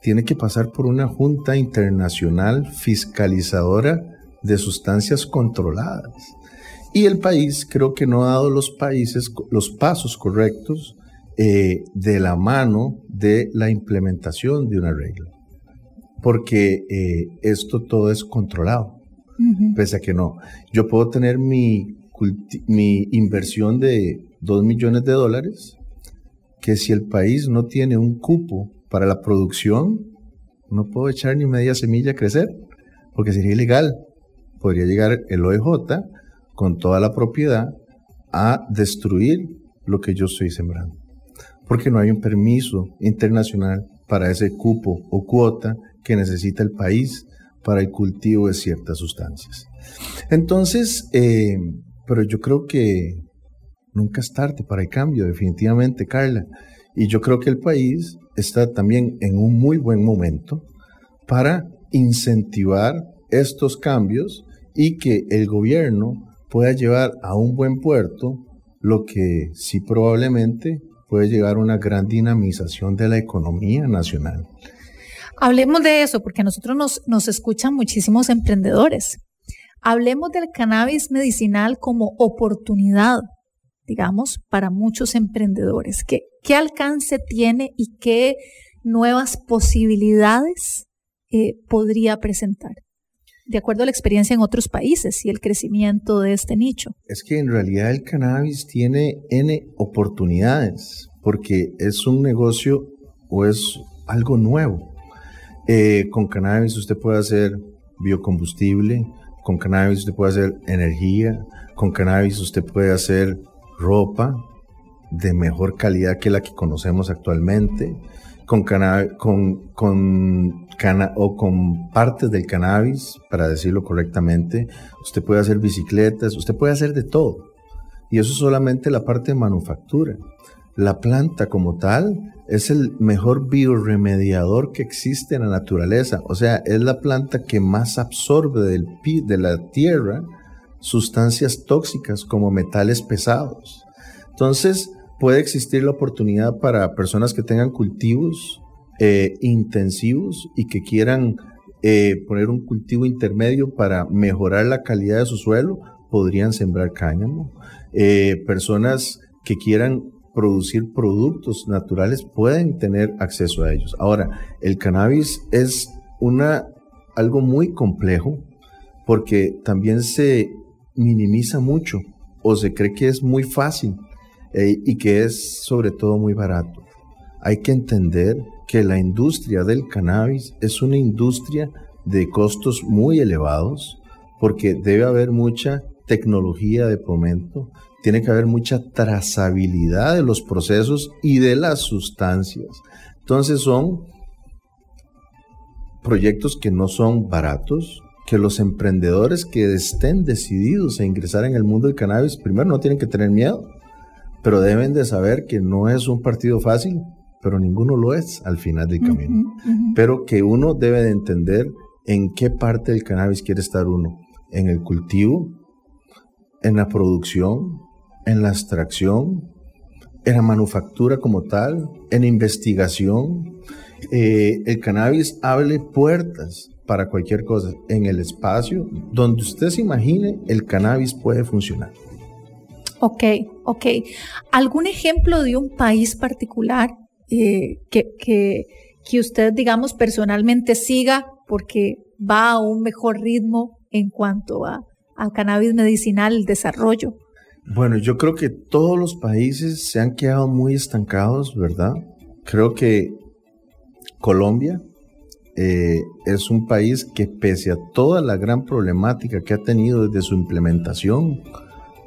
Tiene que pasar por una junta internacional fiscalizadora de sustancias controladas. Y el país creo que no ha dado los países los pasos correctos eh, de la mano de la implementación de una regla. Porque eh, esto todo es controlado, pese a que no. Yo puedo tener mi, mi inversión de 2 millones de dólares, que si el país no tiene un cupo para la producción, no puedo echar ni media semilla a crecer, porque sería ilegal. Podría llegar el OEJ con toda la propiedad a destruir lo que yo estoy sembrando porque no hay un permiso internacional para ese cupo o cuota que necesita el país para el cultivo de ciertas sustancias. Entonces, eh, pero yo creo que nunca es tarde para el cambio, definitivamente, Carla. Y yo creo que el país está también en un muy buen momento para incentivar estos cambios y que el gobierno pueda llevar a un buen puerto lo que sí probablemente puede llegar a una gran dinamización de la economía nacional. Hablemos de eso, porque nosotros nos, nos escuchan muchísimos emprendedores. Hablemos del cannabis medicinal como oportunidad. digamos, para muchos emprendedores? ¿Qué, qué alcance tiene y qué nuevas posibilidades eh, podría presentar? De acuerdo a la experiencia en otros países y el crecimiento de este nicho. Es que en realidad el cannabis tiene N oportunidades porque es un negocio o es algo nuevo. Eh, con cannabis usted puede hacer biocombustible, con cannabis usted puede hacer energía, con cannabis usted puede hacer ropa de mejor calidad que la que conocemos actualmente, con, con, con o con partes del cannabis, para decirlo correctamente, usted puede hacer bicicletas, usted puede hacer de todo. Y eso es solamente la parte de manufactura. La planta como tal es el mejor bioremediador que existe en la naturaleza. O sea, es la planta que más absorbe del, de la tierra sustancias tóxicas como metales pesados. Entonces, puede existir la oportunidad para personas que tengan cultivos eh, intensivos y que quieran eh, poner un cultivo intermedio para mejorar la calidad de su suelo, podrían sembrar cáñamo. Eh, personas que quieran producir productos naturales pueden tener acceso a ellos. Ahora, el cannabis es una, algo muy complejo porque también se minimiza mucho o se cree que es muy fácil y que es sobre todo muy barato. Hay que entender que la industria del cannabis es una industria de costos muy elevados porque debe haber mucha tecnología de momento, tiene que haber mucha trazabilidad de los procesos y de las sustancias. Entonces son proyectos que no son baratos, que los emprendedores que estén decididos a ingresar en el mundo del cannabis, primero no tienen que tener miedo, pero deben de saber que no es un partido fácil, pero ninguno lo es al final del camino. Pero que uno debe de entender en qué parte del cannabis quiere estar uno, en el cultivo, en la producción, en la extracción, en la manufactura como tal, en investigación. Eh, el cannabis abre puertas para cualquier cosa en el espacio donde usted se imagine el cannabis puede funcionar. Ok, ok. ¿Algún ejemplo de un país particular eh, que, que, que usted, digamos, personalmente siga porque va a un mejor ritmo en cuanto a, al cannabis medicinal, el desarrollo? Bueno, yo creo que todos los países se han quedado muy estancados, ¿verdad? Creo que Colombia eh, es un país que pese a toda la gran problemática que ha tenido desde su implementación,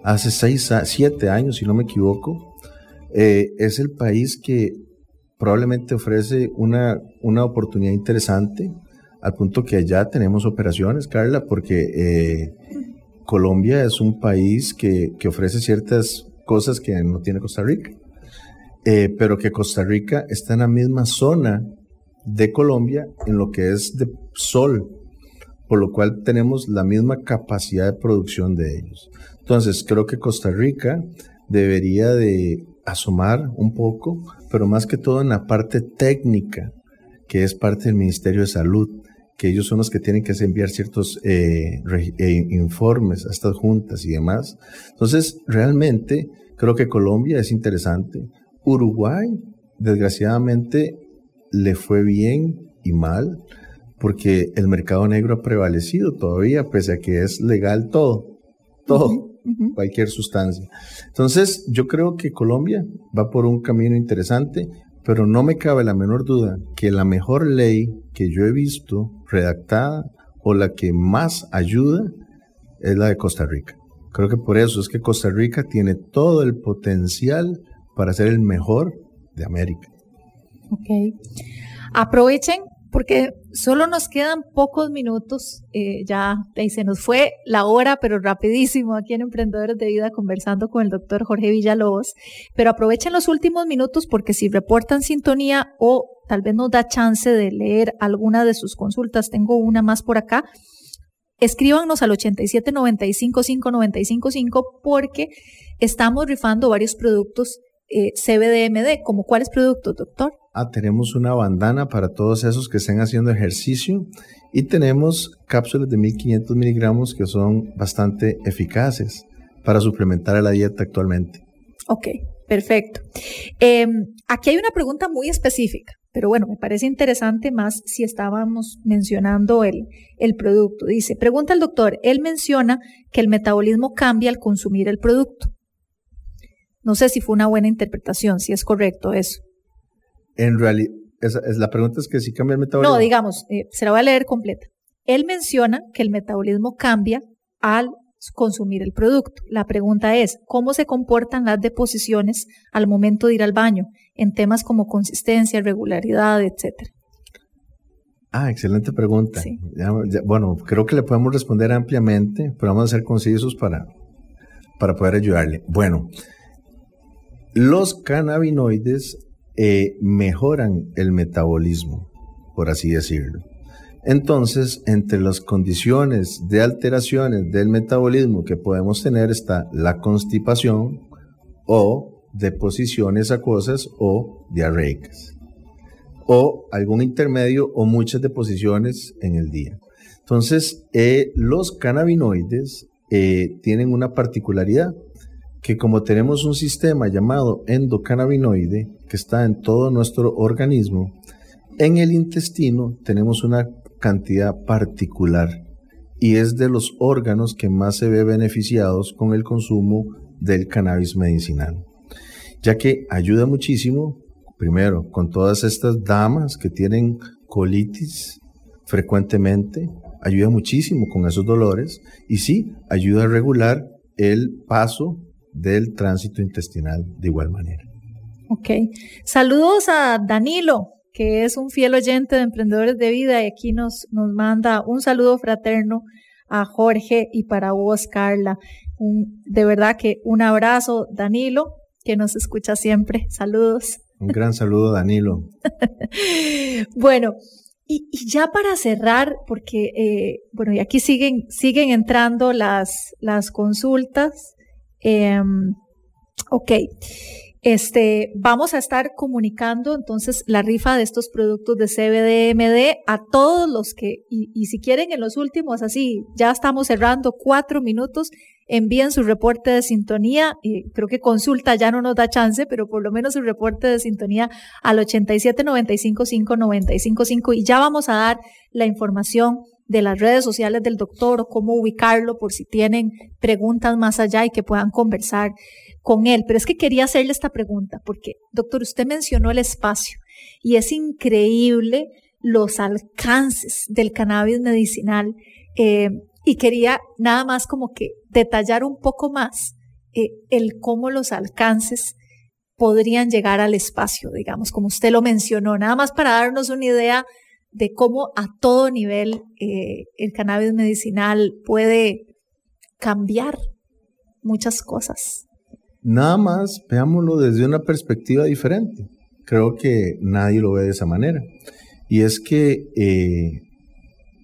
hace seis, siete años, si no me equivoco, eh, es el país que probablemente ofrece una, una oportunidad interesante, al punto que allá tenemos operaciones, Carla, porque eh, Colombia es un país que, ofrece ciertas cosas que no tiene Costa Rica, pero que Costa Rica está en la misma zona de Colombia en lo que es de sol, por lo cual tenemos la misma capacidad de producción de ellos. Entonces, creo que Costa Rica debería de asomar un poco, pero más que todo en la parte técnica, que es parte del Ministerio de Salud, que ellos son los que tienen que enviar ciertos eh, eh, informes a estas juntas y demás. Entonces, realmente creo que Colombia es interesante. Uruguay, desgraciadamente, le fue bien y mal, porque el mercado negro ha prevalecido todavía, pese a que es legal todo, todo, cualquier sustancia. Entonces, yo creo que Colombia va por un camino interesante, pero no me cabe la menor duda que la mejor ley que yo he visto redactada o la que más ayuda es la de Costa Rica. Creo que por eso es que Costa Rica tiene todo el potencial para ser el mejor de América. Ok. Aprovechen porque solo nos quedan pocos minutos, eh, ya ahí se nos fue la hora, pero rapidísimo aquí en Emprendedores de Vida conversando con el doctor Jorge Villalobos, pero aprovechen los últimos minutos porque si reportan sintonía o tal vez nos da chance de leer alguna de sus consultas, tengo una más por acá, escríbanos al 87955955 porque estamos rifando varios productos eh, CBDMD, como cuáles productos, doctor? Ah, tenemos una bandana para todos esos que estén haciendo ejercicio y tenemos cápsulas de 1500 miligramos que son bastante eficaces para suplementar a la dieta actualmente. Ok, perfecto. Em, aquí hay una pregunta muy específica, pero bueno, me parece interesante más si estábamos mencionando el, el producto. Dice, pregunta el doctor, él menciona que el metabolismo cambia al consumir el producto. No sé si fue una buena interpretación, si es correcto eso. En realidad, es, la pregunta es que si cambia el metabolismo. No, digamos, eh, se la voy a leer completa. Él menciona que el metabolismo cambia al consumir el producto. La pregunta es, ¿cómo se comportan las deposiciones al momento de ir al baño en temas como consistencia, regularidad, etcétera? Ah, excelente pregunta. bueno, creo que le podemos responder ampliamente, pero vamos a ser concisos para, para poder ayudarle. Bueno, los cannabinoides eh, mejoran el metabolismo, por así decirlo. Entonces, entre las condiciones de alteraciones del metabolismo que podemos tener está la constipación o deposiciones acuosas o diarreicas o algún intermedio o muchas deposiciones en el día. Entonces, eh, los cannabinoides eh, tienen una particularidad que como tenemos un sistema llamado endocannabinoide que está en todo nuestro organismo, en el intestino tenemos una cantidad particular y es de los órganos que más se ve beneficiados con el consumo del cannabis medicinal, ya que ayuda muchísimo, primero, con todas estas damas que tienen colitis frecuentemente, ayuda muchísimo con esos dolores y sí, ayuda a regular el paso del tránsito intestinal de igual manera. Ok. Saludos a Danilo, que es un fiel oyente de Emprendedores de Vida y aquí nos, nos manda un saludo fraterno a Jorge y para vos, Carla. de verdad que un abrazo, Danilo, que nos escucha siempre. Saludos. Un gran saludo, Danilo. [laughs] bueno, y, ya para cerrar, porque, eh, bueno, y aquí siguen, siguen entrando las, las consultas. Em, ok. Este, vamos a estar comunicando entonces la rifa de estos productos de CBDMD a todos los que, y, si quieren en los últimos, así, ya estamos cerrando cuatro minutos, envíen su reporte de sintonía, y creo que consulta ya no nos da chance, pero por lo menos su reporte de sintonía al 87 95 y ya vamos a dar la información de las redes sociales del doctor o cómo ubicarlo por si tienen preguntas más allá y que puedan conversar con él. Pero es que quería hacerle esta pregunta porque, doctor, usted mencionó el espacio y es increíble los alcances del cannabis medicinal eh, y quería nada más como que detallar un poco más eh, el cómo los alcances podrían llegar al espacio, digamos, como usted lo mencionó, nada más para darnos una idea de cómo a todo nivel eh, el cannabis medicinal puede cambiar muchas cosas. Nada más veámoslo desde una perspectiva diferente. Creo que nadie lo ve de esa manera. Y es que eh,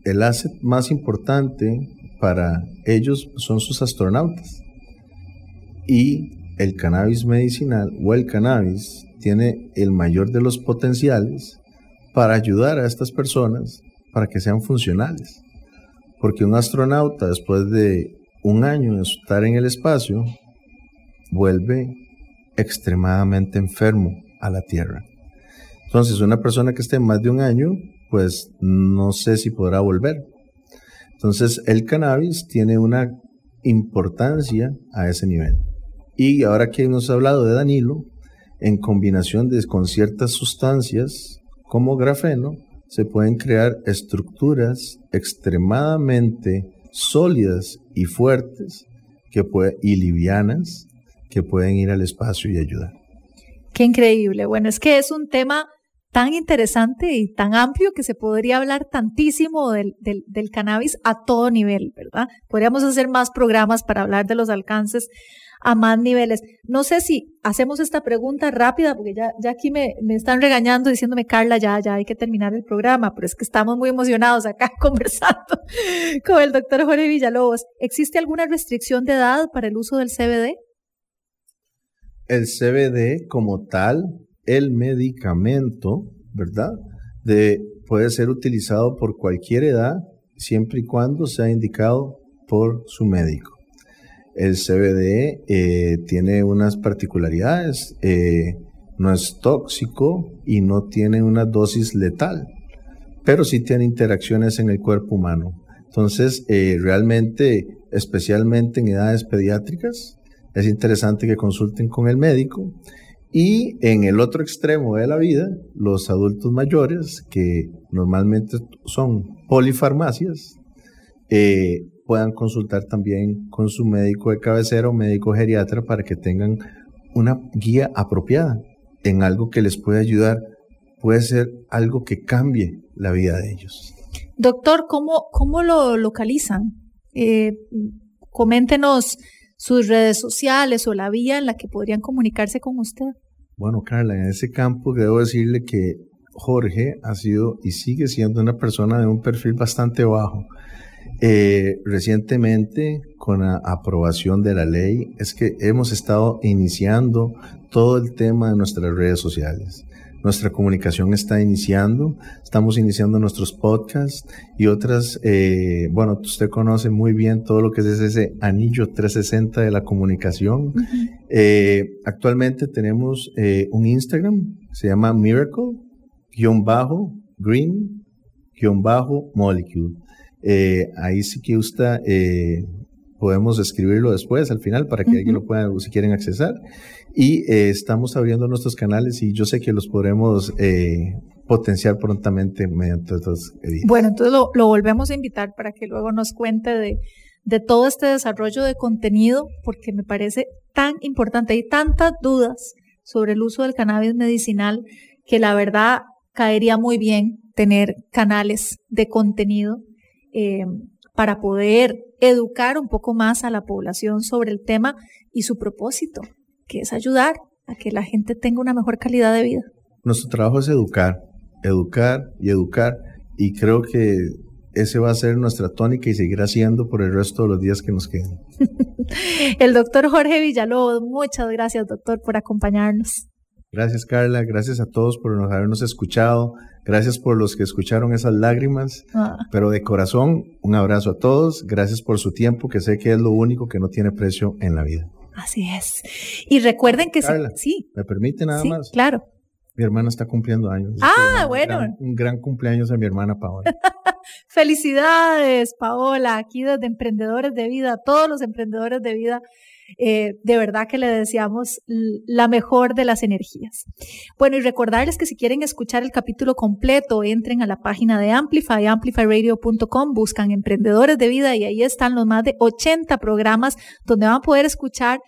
el asset más importante para ellos son sus astronautas. Y el cannabis medicinal o el cannabis tiene el mayor de los potenciales para ayudar a estas personas para que sean funcionales. Porque un astronauta después de un año de estar en el espacio vuelve extremadamente enfermo a la Tierra. Entonces, una persona que esté más de un año, pues no sé si podrá volver. Entonces, el cannabis tiene una importancia a ese nivel. Y ahora que nos ha hablado de Danilo, en combinación con ciertas sustancias como grafeno, se pueden crear estructuras extremadamente sólidas y fuertes que y livianas que pueden ir al espacio y ayudar. Qué increíble. Bueno, es que es un tema tan interesante y tan amplio que se podría hablar tantísimo del, del, cannabis a todo nivel, ¿verdad? Podríamos hacer más programas para hablar de los alcances a más niveles. No sé si hacemos esta pregunta rápida, porque ya, aquí me, me están regañando diciéndome, Carla, ya, ya hay que terminar el programa, pero es que estamos muy emocionados acá [laughs] conversando con el doctor Jorge Villalobos. ¿Existe alguna restricción de edad para el uso del CBD? El CBD como tal, el medicamento, ¿verdad? De, puede ser utilizado por cualquier edad siempre y cuando sea indicado por su médico. El CBD eh, tiene unas particularidades, eh, no es tóxico y no tiene una dosis letal, pero sí tiene interacciones en el cuerpo humano. Entonces, eh, realmente, especialmente en edades pediátricas, es interesante que consulten con el médico. Y en el otro extremo de la vida, los adultos mayores, que normalmente son polifarmacias, puedan consultar también con su médico de cabecera o médico geriatra para que tengan una guía apropiada en algo que les pueda ayudar. Puede ser algo que cambie la vida de ellos. Doctor, ¿cómo, cómo lo localizan? Eh, coméntenos sus redes sociales o la vía en la que podrían comunicarse con usted. Bueno, Carla, en ese campo debo decirle que Jorge ha sido y sigue siendo una persona de un perfil bastante bajo. Eh, recientemente, con la aprobación de la ley, es que hemos estado iniciando todo el tema de nuestras redes sociales. Nuestra comunicación está iniciando, estamos iniciando nuestros podcasts y otras, eh, bueno, usted conoce muy bien todo lo que es ese anillo 360 de la comunicación. Eh, actualmente tenemos un Instagram, se llama Miracle-Green-Molecule. Eh, ahí sí que usted eh, podemos escribirlo después, al final, para que alguien lo pueda, si quieren accesar. Y eh, estamos abriendo nuestros canales y yo sé que los podremos potenciar prontamente mediante estos edits. Bueno, entonces lo, lo, volvemos a invitar para que luego nos cuente de, de todo este desarrollo de contenido, porque me parece tan importante. Hay tantas dudas sobre el uso del cannabis medicinal que la verdad caería muy bien tener canales de contenido eh, para poder educar un poco más a la población sobre el tema y su propósito, que es ayudar a que la gente tenga una mejor calidad de vida. Nuestro trabajo es educar, educar y educar, y creo que ese va a ser nuestra tónica y seguirá siendo por el resto de los días que nos queden. [laughs] el doctor Jorge Villalobos, muchas gracias doctor por acompañarnos. Gracias Carla, gracias a todos por habernos escuchado, gracias por los que escucharon esas lágrimas, ah. pero de corazón un abrazo a todos, gracias por su tiempo, que sé que es lo único que no tiene precio en la vida. Así es. Y recuerden que Carla, sí. ¿Me permite nada sí, más? Claro. Mi hermana está cumpliendo años. Ah, bueno. un gran cumpleaños a mi hermana Paola. [laughs] Felicidades, Paola, aquí desde Emprendedores de Vida, todos los emprendedores de vida eh, de verdad que le deseamos la mejor de las energías. Bueno, y recordarles que si quieren escuchar el capítulo completo, entren a la página de Amplify, amplifyradio.com, buscan emprendedores de vida y ahí están los más de 80 programas donde van a poder escuchar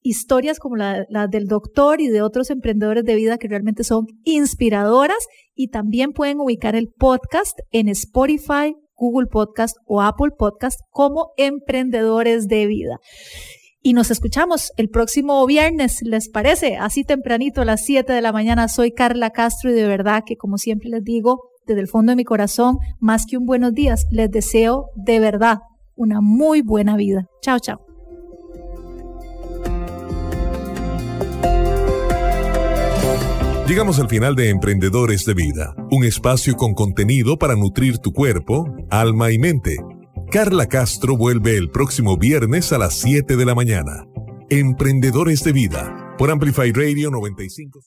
historias como la, la, del doctor y de otros emprendedores de vida que realmente son inspiradoras y también pueden ubicar el podcast en Spotify, Google Podcast o Apple Podcast como emprendedores de vida y nos escuchamos el próximo viernes, ¿les parece? Así tempranito a las 7 de la mañana. Soy Carla Castro y de verdad que como siempre les digo, desde el fondo de mi corazón, más que un buenos días, les deseo de verdad una muy buena vida. Chao, chao. Llegamos al final de Emprendedores de Vida, un espacio con contenido para nutrir tu cuerpo, alma y mente Carla Castro vuelve el próximo viernes a las 7 de la mañana. Emprendedores de Vida, por Amplify Radio 95.